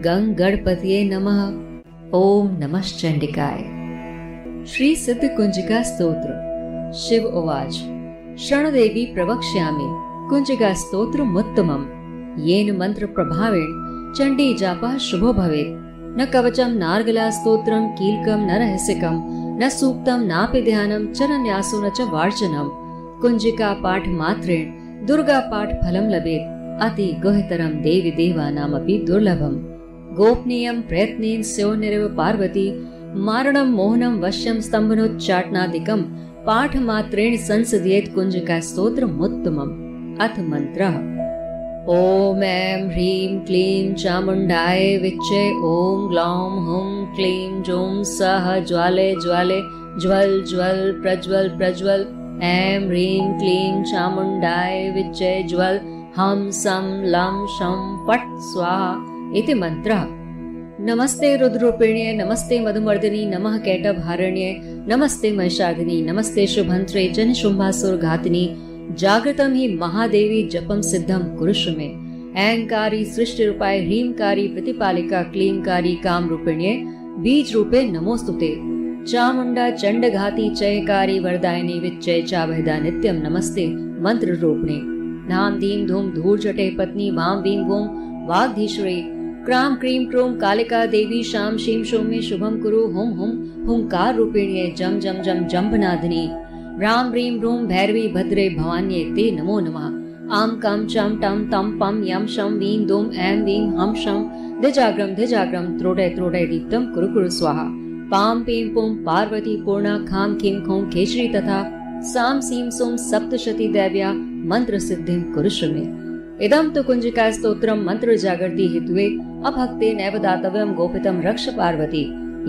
गंग गणपतिये नमः। ओम नमः श्री सिद्ध कुंजिका स्तोत्र। शिव उवाच। शरणदेवी प्रवक्ष्यामि। कुंजिका स्तोत्र मुत्तमम्। येन मंत्र प्रभावेण चंडी जापः शुभो भवेत्। न कवचम नार्गला स्तोत्रम, कीलकम, न रहस्यकम, न सूक्तम, नापि ध्यानम, चरन्यासो न च वार्चनम कुंजिका पाठ मात्रेण दुर्गा पाठ फलम लभेत। अति गुहतरम देवी देवानामपि दुर्लभम। गोपनीयं प्रयत्नेन स्योनिरेव पार्वती मारणं मोहनं वश्यं स्तम्भनोच्चाटनादिकं पाठमात्रेण संसदयेत् कुञ्जकः स्तोत्रमुत्तमम्। अथ मन्त्रः। ॐ ऐं ह्रीं क्लीं चामुण्डाय विच्चै ॐ ग्लौं हुं क्लीं जों सः ज्वाले ज्वाले ज्वल ज्वल प्रज्वल प्रज्वल। ऐं ह्रीं क्लीं चामुण्डाय विच्चै ज्वल हं सं लं शं फट् स्वाहा। इति मंत्रः। नमस्ते रुद्रूपिण्ये नमस्ते मधुमर्दिनी, नमः कैटभारण्ये, नमस्ते महिषाग्नि नमस्ते शुभंत्रे जन शुंभासुर घातिनी जागृतम ही महादेवी जपम सिद्धम कुरुष में अहंकारी सृष्टि रूपाय ह्रीमकारी प्रतिपालिका क्लीमकारी काम रूपिण्ये बीज रूपे नमोस्तुते चामुंडा चंड घाती चयकारी, वरदायिनी विचय चाभेदा नित्यम नमस्ते मंत्र रूपणे नाम दीम धूम धूर पत्नी वाम वीम वोम वाग्धीश्वरी क्राम क्रीम क्रोम कालिका देवी शाम शीम में शुभम कुरु हुम हुम हुंकार रूपिण्ये जम जम जम जम्बनादिनी राम रीम रूम भैरवी भद्रे भवान्ये ते नमो नमः। आम कम चम टम तम पम यम शम वीम दोम एम वीम हम शम धिजाग्रम धिजाग्रम त्रोडय त्रोडय दीप्तम कुरु कुरु स्वाहा। पाम पीम पुम पार्वती पूर्णा खाम खिम खोम खेचरी तथा साम सीम सोम सप्तशती दैव्या मंत्र सिद्धिं कुरुष्व इदम तो कुंजिका स्तोत्रम मंत्र जागृति हेतुवे अभक्ते नैव दातव्यम गोपितम रक्ष पार्वती,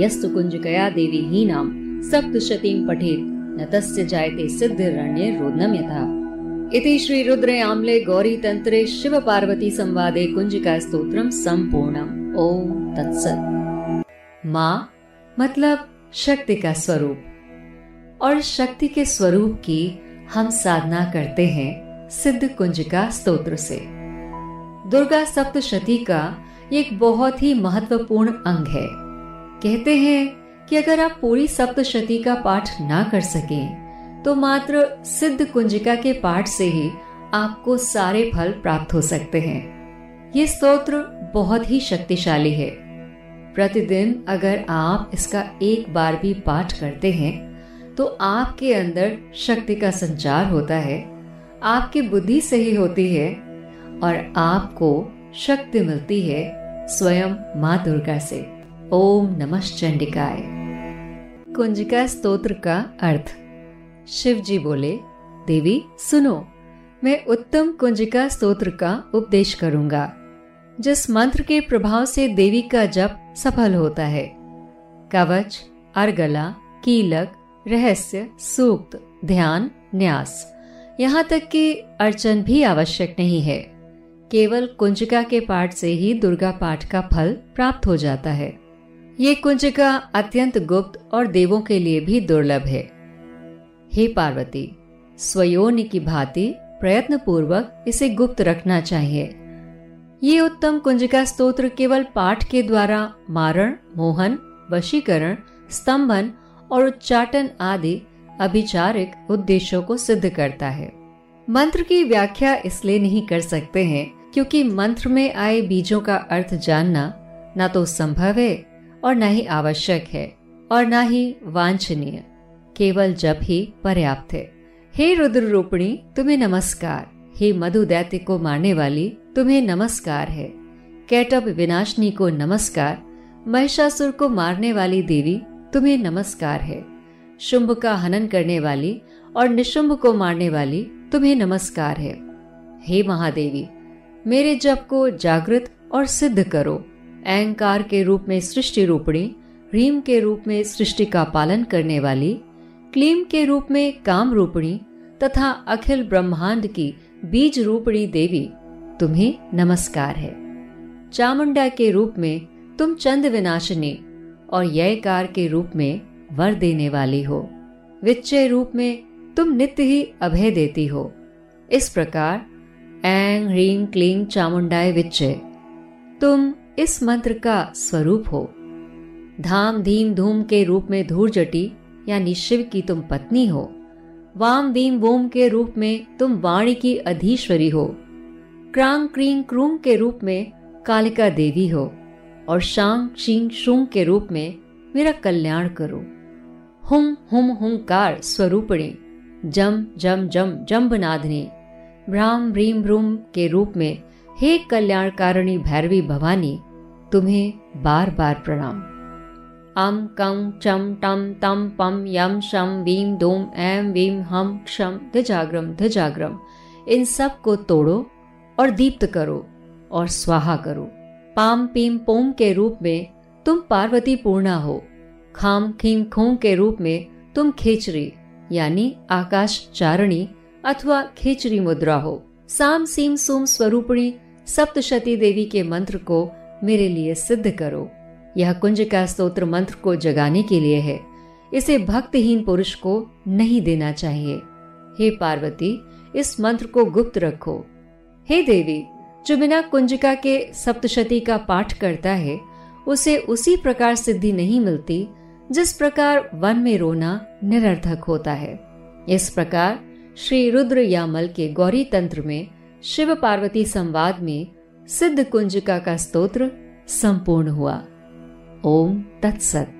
यस्तु कुंजिकया देवी ही नाम सप्तशतीं पठेत, न तस्य जायते सिद्धिरण्ये रोदनम यथा। इति श्री रुद्रे आम्ले गौरी तंत्रे शिव पार्वती संवादे कुंजिका स्तोत्रम संपूर्णम ओम तत्सत। माँ मतलब शक्ति का स्वरूप। और शक्ति के स्वरूप की हम साधना करते हैं सिद्ध कुंज का स्तोत्र से। दुर्गा सप्तशती का एक बहुत ही महत्वपूर्ण अंग है। कहते हैं कि अगर आप पूरी सप्तशती का पाठ ना कर सकें तो मात्र सिद्ध कुंजिका के पाठ से ही आपको सारे फल प्राप्त हो सकते हैं। ये स्तोत्र बहुत ही शक्तिशाली है। प्रतिदिन अगर आप इसका एक बार भी पाठ करते हैं तो आपके अंदर शक्ति का संचार होता है, आपकी बुद्धि सही होती है और आपको शक्ति मिलती है स्वयं माँ दुर्गा से। ओम नमः चंडिकाय। कुंजिका स्तोत्र का अर्थ शिव जी बोले, देवी, सुनो, मैं उत्तम कुंजिका स्तोत्र का उपदेश करूँगा, जिस मंत्र के प्रभाव से देवी का जप सफल होता है। कवच, अर्गला, कीलक, रहस्य, सूक्त, ध्यान, न्यास, यहाँ तक कि अर्चन भी आवश्यक नहीं है। केवल कुंजिका के पाठ से ही दुर्गा पाठ का फल प्राप्त हो जाता है। ये कुंजिका अत्यंत गुप्त और देवों के लिए भी दुर्लभ है। हे पार्वती स्वयोनि की भांति प्रयत्न पूर्वक इसे गुप्त रखना चाहिए। ये उत्तम कुंजिका स्तोत्र केवल पाठ के द्वारा मारण, मोहन, वशीकरण, स्तंभन और उच्चाटन आदि अभिचारिक उद्देश्यों को सिद्ध करता है। मंत्र की व्याख्या इसलिए नहीं कर सकते हैं क्योंकि मंत्र में आए बीजों का अर्थ जानना न तो संभव है और न ही आवश्यक है और न ही वांछनीय, केवल जब ही पर्याप्त है। हे रुद्र रूपणी तुम्हें नमस्कार। हे मधु दैत्य को मारने वाली, तुम्हें नमस्कार है। कैटअप विनाशनी को नमस्कार। महिषासुर को मारने वाली देवी, तुम्हें नमस्कार है। शुंभ का हनन करने वाली और निशुंभ को मारने वाली, तुम्हें नमस्कार है। हे महादेवी मेरे जप को जागृत और सिद्ध करो। अहंकार के रूप में सृष्टि रूपणी, रीम के रूप में सृष्टि का पालन करने वाली, क्लीम के रूप में काम रूपणी तथा अखिल ब्रह्मांड की बीज रूपणी देवी, तुम्हें नमस्कार है। चामुंडा के रूप में तुम चंद विनाशिनी और ययकार के रूप में वर देने वाली हो। विच्चय रूप में तुम नित्य ही अभय देती हो। इस प्रकार एंग ह्रीं क्लीं चामुंडाय विच्चय तुम इस मंत्र का स्वरूप हो। धाम धीम धूम के रूप में धूर जटी, यानी शिव की तुम पत्नी हो। वाम वीम वोम के रूप में तुम वाणी की अधीश्वरी हो। क्रांग क्रींग क्रूंग के रूप में कालिका देवी हो। और शांग शींग शूंग के रूप में मेरा कल्याण करो। हुम हुम हुंकार स्वरूपणी, जम जम जम जम्बनाधनी भ्राम भ्रीम भ्रूम के रूप में, हे कल्याणकारिणी भैरवी भवानी, तुम्हें बार बार प्रणाम। अम कं चम टम तम पम यम शम वीम दोम एम वीम हम क्षम धिजाग्रम धिजाग्रम इन सबको तोड़ो और दीप्त करो और स्वाहा करो। पाम, पीम, पोम के रूप में तुम पार्वती पूर्णा हो। खाम, खीम खूम के रूप में तुम खेचरी, यानी आकाश चारणी अथवा खेचरी मुद्रा हो। साम सीम सुम स्वरूपणी सप्तशती देवी के मंत्र को मेरे लिए सिद्ध करो। यह कुंज का स्तोत्र मंत्र को जगाने के लिए है। इसे भक्तहीन पुरुष को नहीं देना चाहिए। हे पार्वती, इस मंत्र को गुप्त रखो। हे देवी, जो बिना कुंजिका के सप्तशती का पाठ करता है, उसे उसी प्रकार सिद्धि नहीं मिलती, जिस प्रकार वन में रोना निरर्थक होता है। इस प्रकार श्री रुद्र यामल के गौरी तंत्र में शिव पार्वती संवाद में सिद्ध कुंजिका का स्तोत्र संपूर्ण हुआ। ओम तत्सत।